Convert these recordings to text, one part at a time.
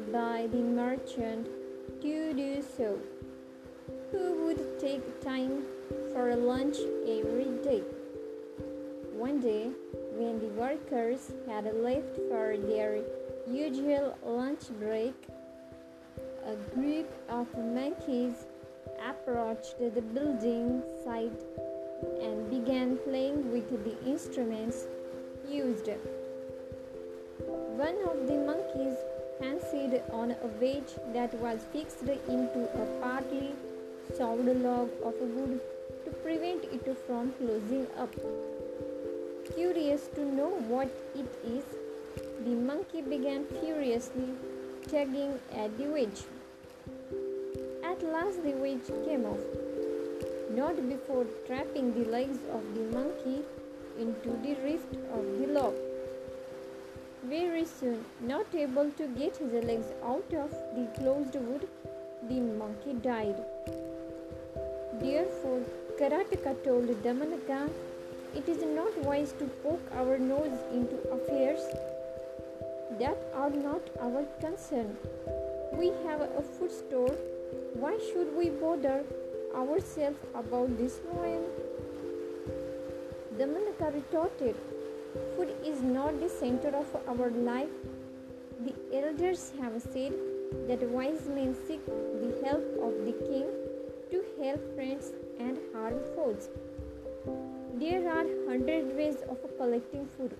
by the merchant to do so, who would take time for lunch every day. One day, when the workers had left for their usual lunch break, a group of monkeys approached the building site and began playing with the instruments used. One of the monkeys fancied on a wedge that was fixed into a partly sawed log of wood to prevent it from closing up. Curious to know what it is, the monkey began furiously tugging at the wedge. At last, the wedge came off, not before trapping the legs of the monkey into the rift of the log. Very soon, not able to get his legs out of the closed wood, the monkey died. Therefore, Karataka told Damanaka, it is not wise to poke our nose into affairs that are not our concern. We have a food store. Why should we bother ourselves about this one? Damanaka retorted, Food is not the center of our life. The elders have said that wise men seek the help of the king to help friends and harm foes. There are hundred ways of collecting food.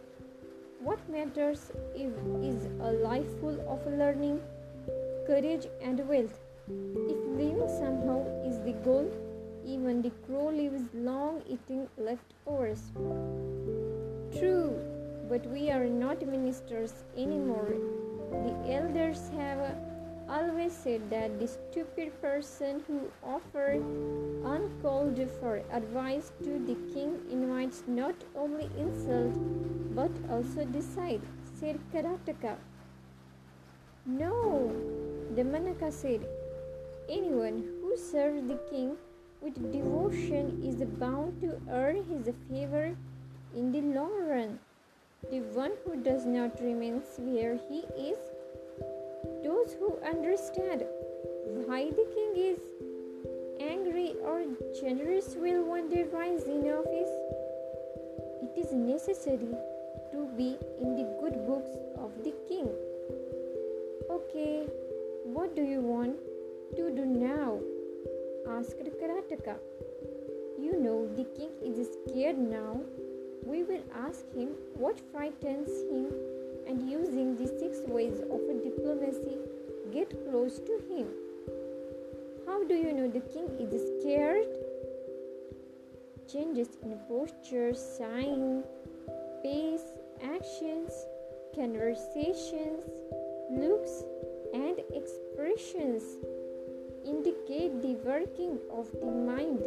What matters if, is a life full of learning, courage, and wealth. If living somehow is the goal, even the crow lives long eating leftovers. True, but we are not ministers anymore. The elders have always said that the stupid person who offers uncalled for advice to the king invites not only insult but also decide, said Karataka. No, Damanaka said, anyone who serves the king with devotion is bound to earn his favor in the long run. The one who does not remain where he is those who understand why the king is angry or generous will one day rise in office. It is necessary to be in the good books of the king. Okay, what do you want to do now? asked Karataka. You know the king is scared now. We will ask him what frightens him and using the six ways of diplomacy get close to him. How do you know the king is scared? Changes in posture, sign, pace, actions, conversations, looks, and expressions indicate the working of the mind.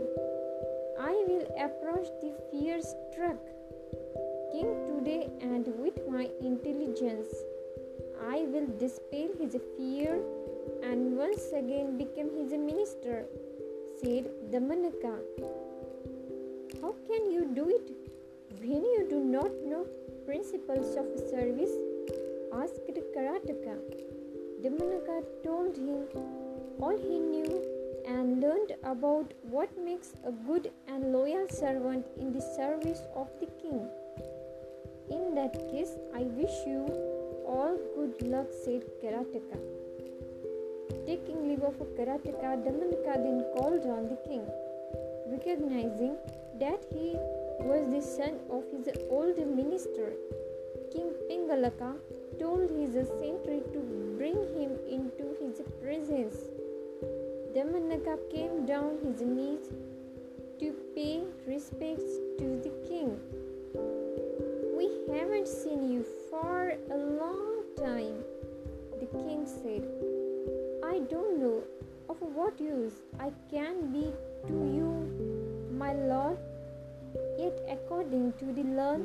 I will approach the fear struck king today and with my intelligence I will dispel his fear and once again become his minister, said Damanaka. How can you do it when you do not know principles of service? asked Karataka. Damanaka told him all he knew and learned about what makes a good and loyal servant in the service of the king. In that case, I wish you all good luck, said Karataka. Taking leave of Karataka, Damanaka then called on the king. Recognizing that he was the son of his old minister, King Pingalaka told his sentry to bring him into his presence. Damanaka came down his knees to pay respects to the king. Haven't seen you for a long time, the king said. I don't know of what use I can be to you, my lord. Yet, according to the law,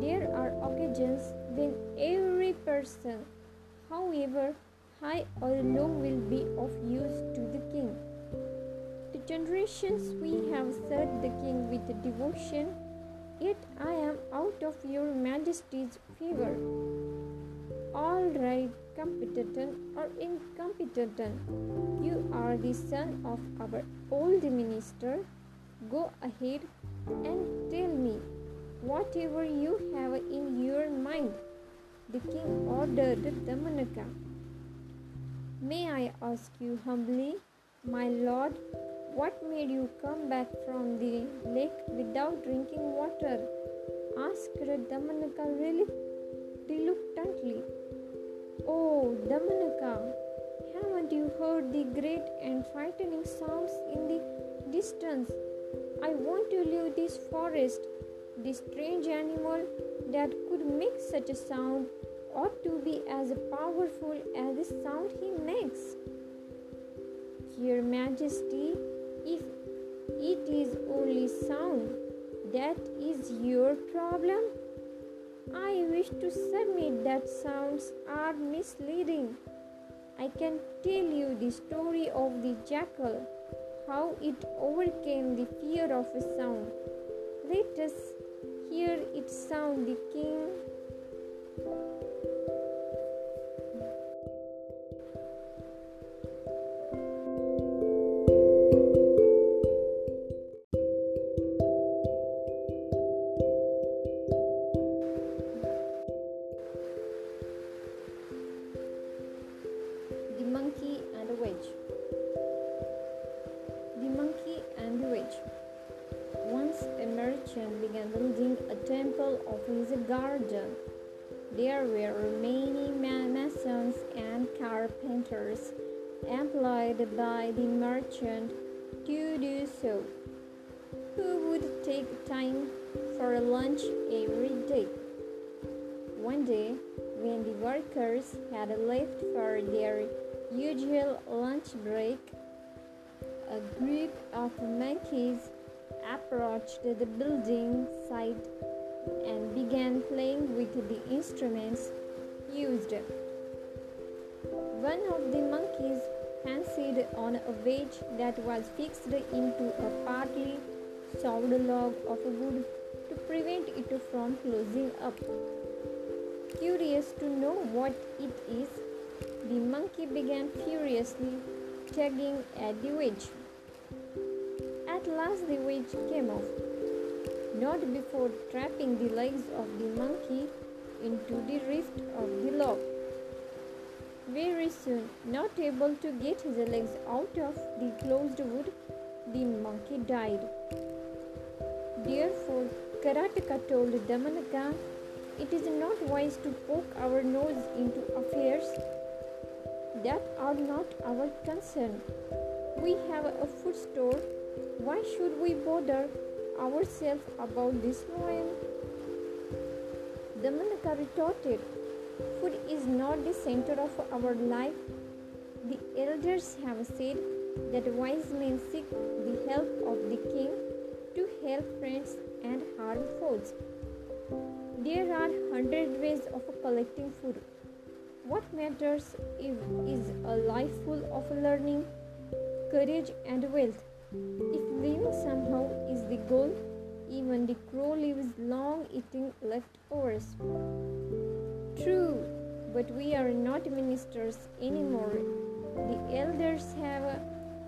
there are occasions when every person, however high or low, will be of use to the king. The generations we have served the king with devotion, yet I am out of your majesty's favor. All right, competent or incompetent, you are the son of our old minister. Go ahead and tell me whatever you have in your mind. The king ordered Damanaka. May I ask you humbly, my lord, what made you come back from the lake without drinking water? asked Damanaka really reluctantly. Oh, Damanaka, haven't you heard the great and frightening sounds in the distance? I want to leave this forest. The strange animal that could make such a sound ought to be as powerful as the sound he makes. Your Majesty, if it is only sound, that is your problem. I wish to submit that sounds are misleading. I can tell you the story of the jackal, how it overcame the fear of a sound. Let us hear it sound the king When the workers had left for their usual lunch break, a group of monkeys approached the building site and began playing with the instruments used. One of the monkeys fancied on a wedge that was fixed into a partly sawed log of wood to prevent it from closing up. Curious to know what it is, the monkey began furiously tugging at the wedge. At last, the wedge came off, not before trapping the legs of the monkey into the rift of the log. Very soon, not able to get his legs out of the closed wood, the monkey died. Therefore, Karataka told Damanaka, it is not wise to poke our nose into affairs that are not our concern. We have a food store. Why should we bother ourselves about this one? Damanaka retorted, Food is not the center of our life. The elders have said that wise men seek the help of the king to help friends and harm foes. There are hundred ways of collecting food. What matters if, is a life full of learning, courage, and wealth. If living somehow is the goal, even the crow lives long eating leftovers. True, but we are not ministers anymore. The elders have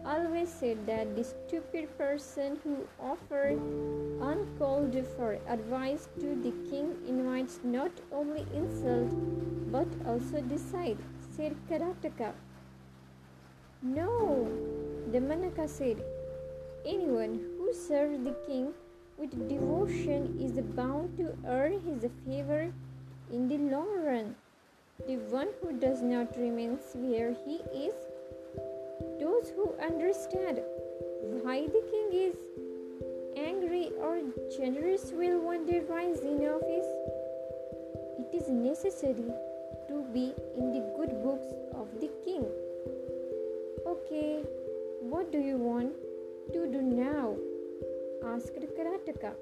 always said that the stupid person who offers uncalled for advice to the king invites not only insult but also decide, said Karataka. No, Damanaka said, anyone who serves the king with devotion is bound to earn his favor in the long run. The one who does not remain where he is those who understand why the king is angry or generous will one day rise in office. It is necessary to be in the good books of the king. Okay, what do you want to do now? asked Karataka.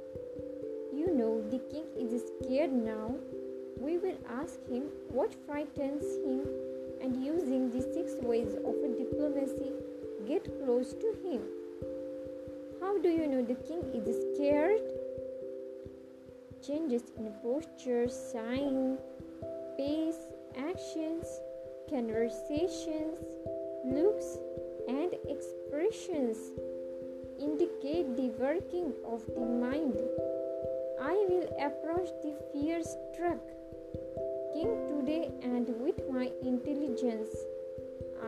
You know the king is scared now. We will ask him what frightens him and using the six ways of diplomacy get close to him. How do you know the king is scared? Changes in posture, sign, pace, actions, conversations, looks, and expressions indicate the working of the mind. I will approach the fear struck king today and with my intelligence.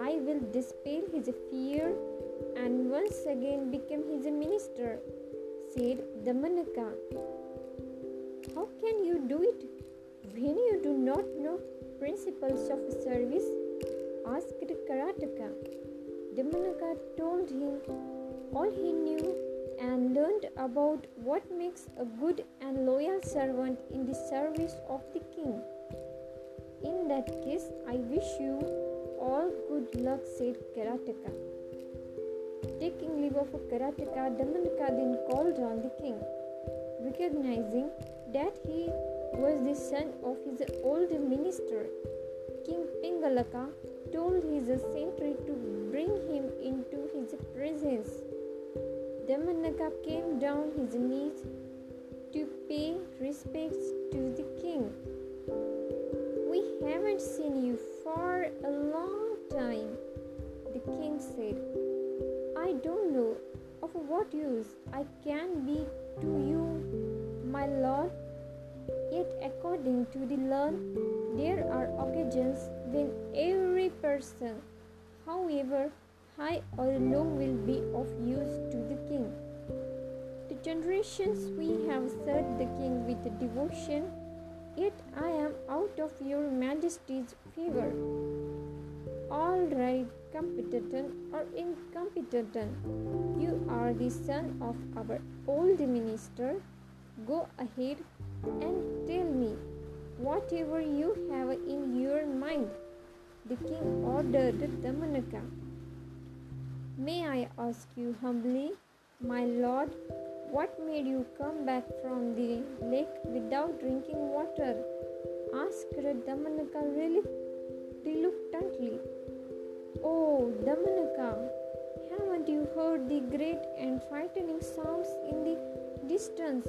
I will dispel his fear and once again become his minister, said Damanaka. How can you do it when you do not know principles of service? asked Karataka. Damanaka told him all he knew and learned about what makes a good and loyal servant in the service of the king. In that case, I wish you all good luck, said Karataka. Taking leave of Karataka, Damanaka then called on the king, recognizing that he was the son of his old minister. King Pingalaka told his sentry to bring him into his presence. Damanaka came down his knees to pay respects to the king. We haven't seen you for a long time, the king said. I don't know of what use I can be to you, my lord. Yet, according to the law, there are occasions when every person, however high or low, will be of use to the king. The generations we have served the king with devotion, yet I am out of your majesty's favor. All right, competent or incompetent, you are the son of our old minister. Go ahead and tell me whatever you have in your mind. The king ordered Damanaka. May I ask you humbly, my lord, what made you come back from the lake without drinking water? asked Damanaka really reluctantly. Oh, Damanaka, haven't you heard the great and frightening sounds in the distance?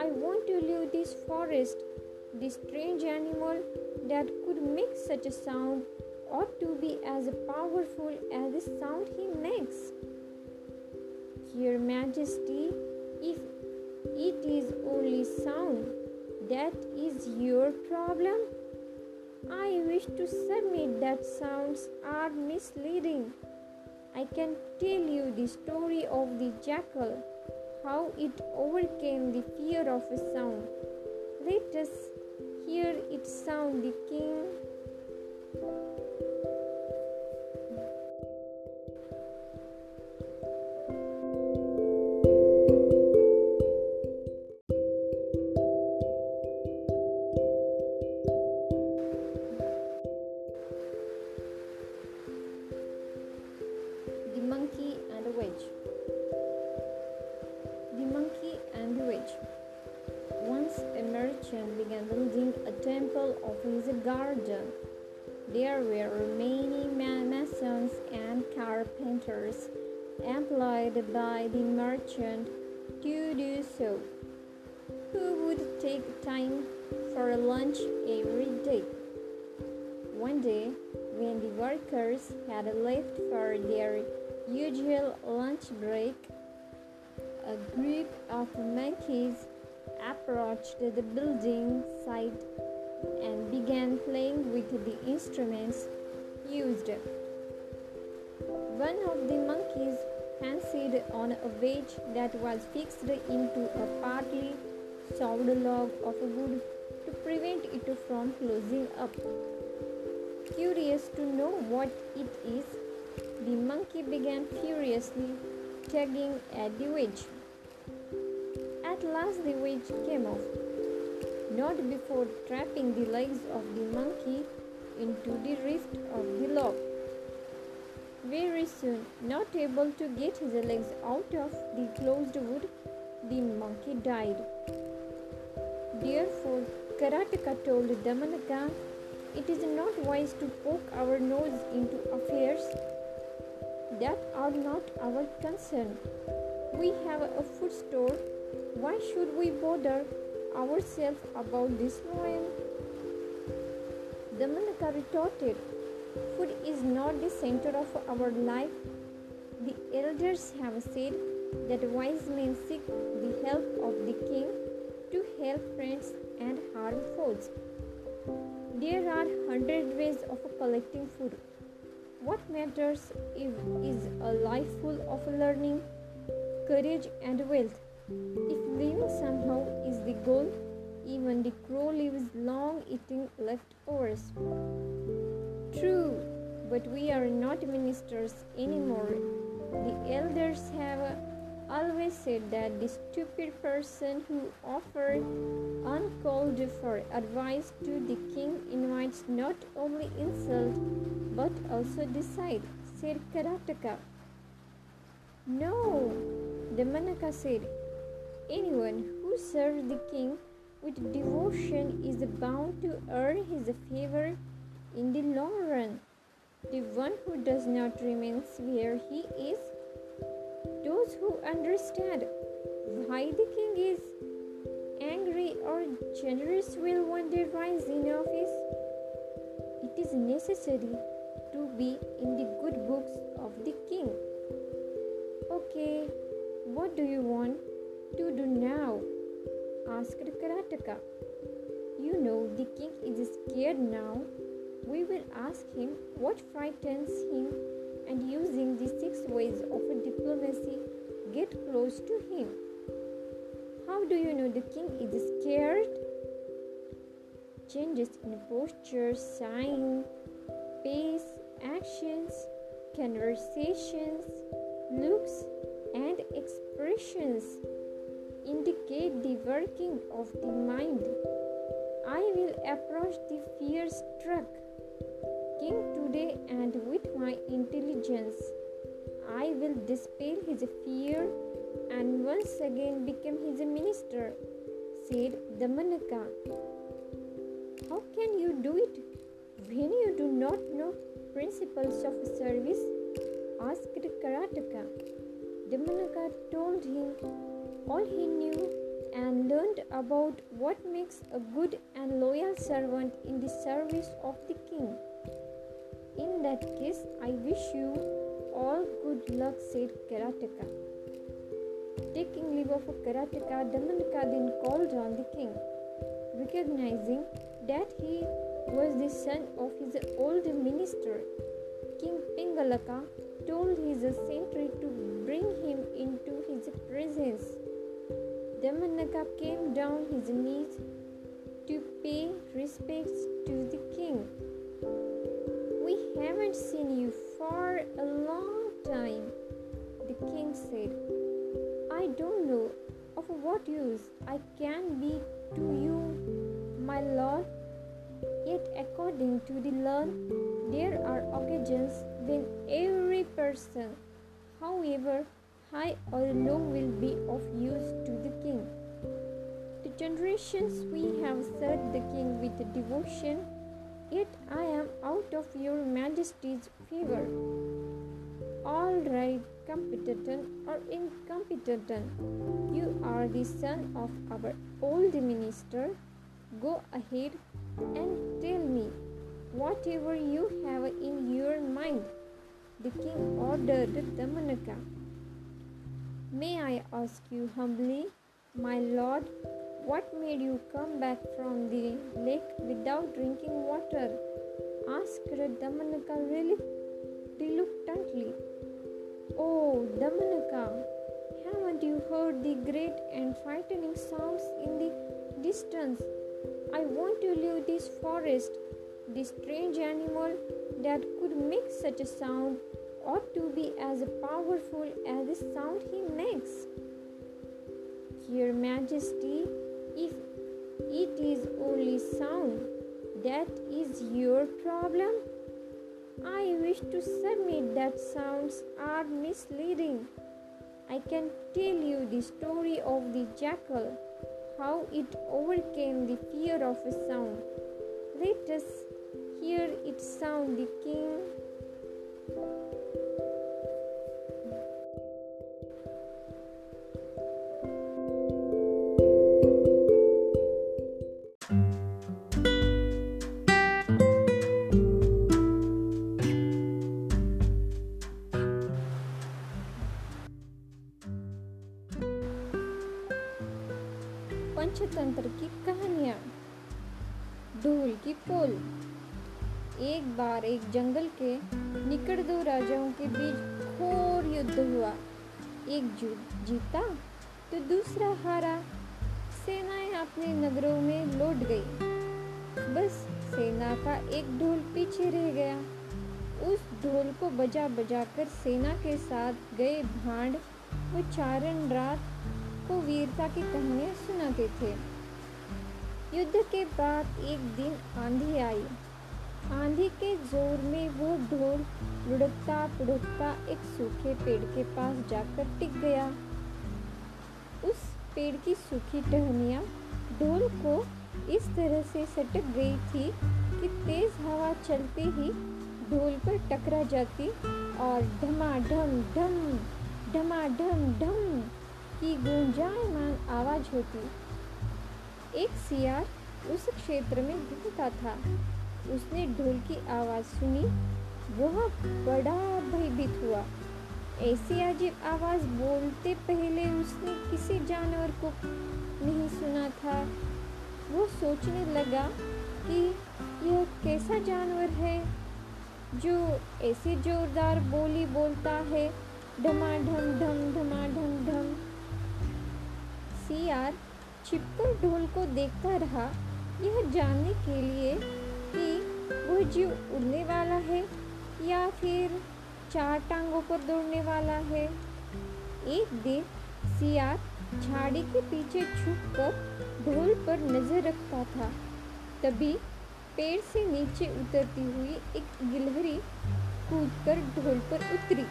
I want to leave this forest. The strange animal that could make such a sound ought to be as powerful as the sound he makes. Your Majesty, if it is only sound, that is your problem. I wish to submit that sounds are misleading. I can tell you the story of the jackal, how it overcame the fear of a sound. Let us hear it sound, the king. Carpenters employed by the merchant to do so, who would take time for lunch every day. One day, when the workers had left for their usual lunch break, a group of monkeys approached the building site and began playing with the instruments used. One of the monkeys fancied on a wedge that was fixed into a partly sawed log of wood to prevent it from closing up. Curious to know what it is, the monkey began furiously tugging at the wedge. At last, the wedge came off, not before trapping the legs of the monkey into the rift of the log. Very soon, not able to get his legs out of the closed wood, the monkey died. Therefore, Karataka told Damanaka, it is not wise to poke our nose into affairs that are not our concern. We have a food store. Why should we bother ourselves about this lion? Damanaka retorted, Food is not the center of our life. The elders have said that wise men seek the help of the king to help friends and harm foes. There are hundred ways of collecting food. What matters if, is a life full of learning, courage, and wealth. If living somehow is the goal, even the crow lives long eating leftovers. True, but we are not ministers anymore. The elders have always said that the stupid person who offered uncalled for advice to the king invites not only insult but also decide, said Karataka. No, Damanaka said, anyone who serves the king with devotion is bound to earn his favor in the long run. The one who does not remain where he is those who understand why the king is angry or generous will one day rise in office. It is necessary to be in the good books of the king. Okay, what do you want to do now? asked Karataka. You know the king is scared now. We will ask him what frightens him and using the six ways of diplomacy get close to him. How do you know the king is scared? Changes in posture, sign, pace, actions, conversations, looks, and expressions indicate the working of the mind. I will approach the fear struck today and with my intelligence I will dispel his fear and once again become his minister, said Damanaka. How can you do it when you do not know principles of service? asked Karataka. Damanaka told him all he knew and learned about what makes a good and loyal servant in the service of the king. In that case, I wish you all good luck, said Karataka. Taking leave of Karataka, Damanaka then called on the king. Recognizing that he was the son of his old minister, King Pingalaka told his sentry to bring him into his presence. Damanaka came down his knees to pay respects to the king. Haven't seen you for a long time, the king said. I don't know of what use I can be to you, my lord. Yet, according to the law, there are occasions when every person, however high or low, will be of use to the king. The generations we have served the king with devotion Yet I am out of your majesty's favor. All right, competent or incompetent, you are the son of our old minister. Go ahead and tell me whatever you have in your mind. The king ordered Damanaka. May I ask you humbly, my lord, what made you come back from the lake without drinking water? asked Damanaka really reluctantly. Oh, Damanaka, haven't you heard the great and frightening sounds in the distance? I want to leave this forest. This strange animal that could make such a sound ought to be as powerful as the sound he makes. Your Majesty, if it is only sound that is your problem, I wish to submit that sounds are misleading. I can tell you the story of the jackal, how it overcame the fear of a sound. Let us hear it sound the king. Panchatantra की कहानियाँ। ढोल की पोल। एक बार एक जंगल के निकट दो राजाओं के बीच घोर युद्ध हुआ। एक जीता तो दूसरा हारा। सेनाएँ अपने नगरों में लौट गई। बस सेना का एक ढोल पीछे रह गया। उस ढोल को बजा बजा कर सेना के साथ गए भांड वो चारण रात को वीरता की कहानियाँ सुनाते थे। युद्ध के बाद एक दिन आंधी आई। आंधी के ज़ोर में वो ढोल लुढ़कता पुढ़कता एक सूखे पेड़ के पास जाकर टिक गया। उस पेड़ की सूखी टहनियाँ ढोल को इस तरह से सटक गई थी कि तेज हवा चलते ही ढोल पर टकरा जाती और ढमाढम ढम ढमाढम ढम की गुंजायमान आवाज़ होती। एक सियार उस क्षेत्र में घूमता था। उसने ढोल की आवाज़ सुनी। वह बड़ा भयभीत हुआ। ऐसी अजीब आवाज़ बोलते पहले उसने किसी जानवर को नहीं सुना था। वो सोचने लगा कि यह कैसा जानवर है जो ऐसी जोरदार बोली बोलता है। ढमाढम ढम ढमाढम ढम सियार छिपकर ढोल को देखता रहा, यह जानने के लिए कि वह जीव उड़ने वाला है या फिर चार टांगों पर दौड़ने वाला है। एक दिन सियार झाड़ी के पीछे छुपकर ढोल पर नज़र रखता था। तभी पेड़ से नीचे उतरती हुई एक गिलहरी कूदकर ढोल पर उतरी।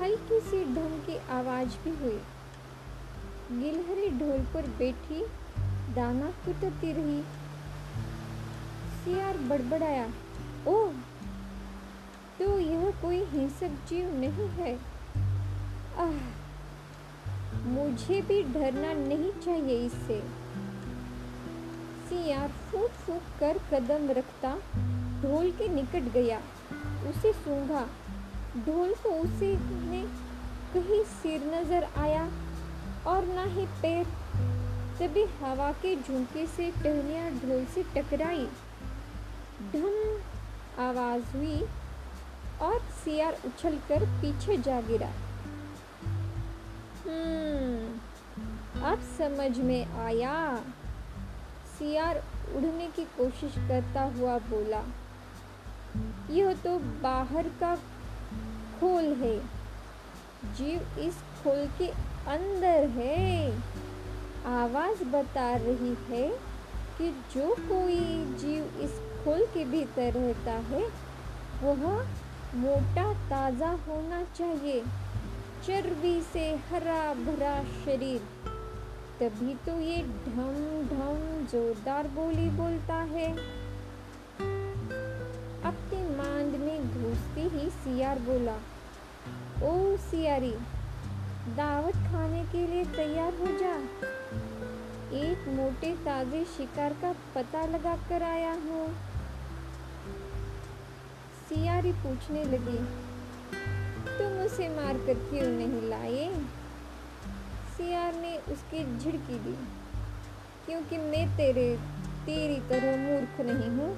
हल्की सी ढंग की आवाज़ भी हुई। गिलहरी ढोल पर बैठी, दाना कुतरती रही। सियार बड़बड़ाया ओ तो यह कोई हिंसक जीव नहीं है? आह, मुझे भी डरना नहीं चाहिए इससे सियार फूक फूक कर कदम रखता, ढोल के निकट गया। उसे सूंघा। ढोल को उसे ने कहीं सिर नज़र आया। और ना ही पैर। तभी हवा के झुमके से टहनिया ढोल से टकराई। ढम आवाज़ हुई और सियार उछलकर पीछे जा गिरा। हम्म अब समझ में आया। सियार उड़ने की कोशिश करता हुआ बोला, यह तो बाहर का खोल है। जीव इस खोल के अंदर है। आवाज़ बता रही है कि जो कोई जीव इस खोल के भीतर रहता है, वह मोटा ताज़ा होना चाहिए, चर्बी से हरा भरा शरीर। तभी तो ये ढम ढम जोरदार बोली बोलता है। अपनी मांद में घुसती ही सियार बोला, ओ सियारी दावत खाने के लिए तैयार हो जा। एक मोटे ताजे शिकार का पता लगा कर आया हूँ। सियारी पूछने लगी, तुम उसे मार कर क्यों नहीं लाए? सियार ने उसकी झिड़की दी, क्योंकि मैं तेरे, तेरी तरह मूर्ख नहीं हूँ।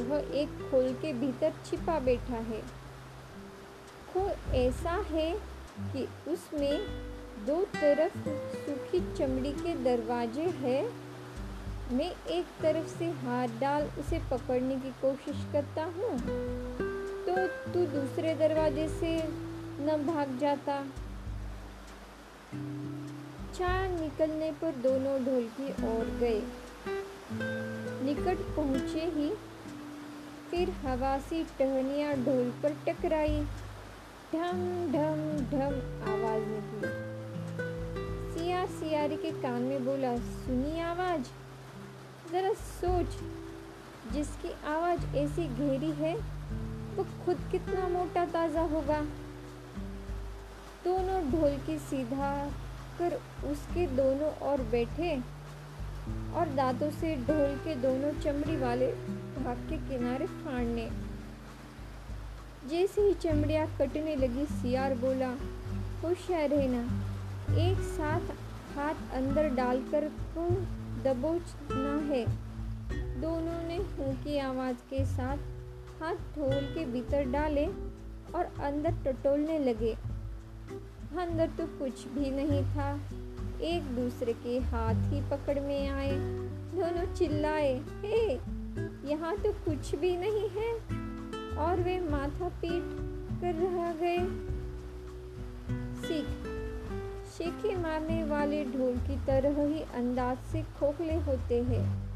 वह एक खोल के भीतर छिपा बैठा है। खो ऐसा है कि उसमें दो तरफ़ सूखी चमड़ी के दरवाजे हैं। मैं एक तरफ़ से हाथ डाल उसे पकड़ने की कोशिश करता हूँ तो तू दूसरे दरवाजे से न भाग जाता। चाँद निकलने पर दोनों ढोलकी और गए। निकट पहुँचे ही फिर हवासी टहनिया ढोल पर टकराई। ढम ढम ढम आवाज़ निकली सियार सियारी के कान में बोला सुनी आवाज़, जरा सोच, जिसकी आवाज़ ऐसी गहरी है, वो खुद कितना मोटा ताज़ा होगा? दोनों ढोल की सीधा कर उसके दोनों ओर बैठे और दांतों से ढोल के दोनों चमड़ी वाले भाग के किनारे फाड़ने जैसे ही चमड़िया कटने लगी सियार बोला, खुश है रहना। एक साथ हाथ अंदर डालकर को दबोचना है। दोनों ने हूँ की आवाज़ के साथ हाथ ढोल के भीतर डाले और अंदर टटोलने लगे। अंदर तो कुछ भी नहीं था। एक दूसरे के हाथ ही पकड़ में आए। दोनों चिल्लाए, हे, यहाँ तो कुछ भी नहीं है। और वे माथा पीट कर रह गए। सीख। शेखी मारने वाले ढोल की तरह ही अंदाज से खोखले होते हैं।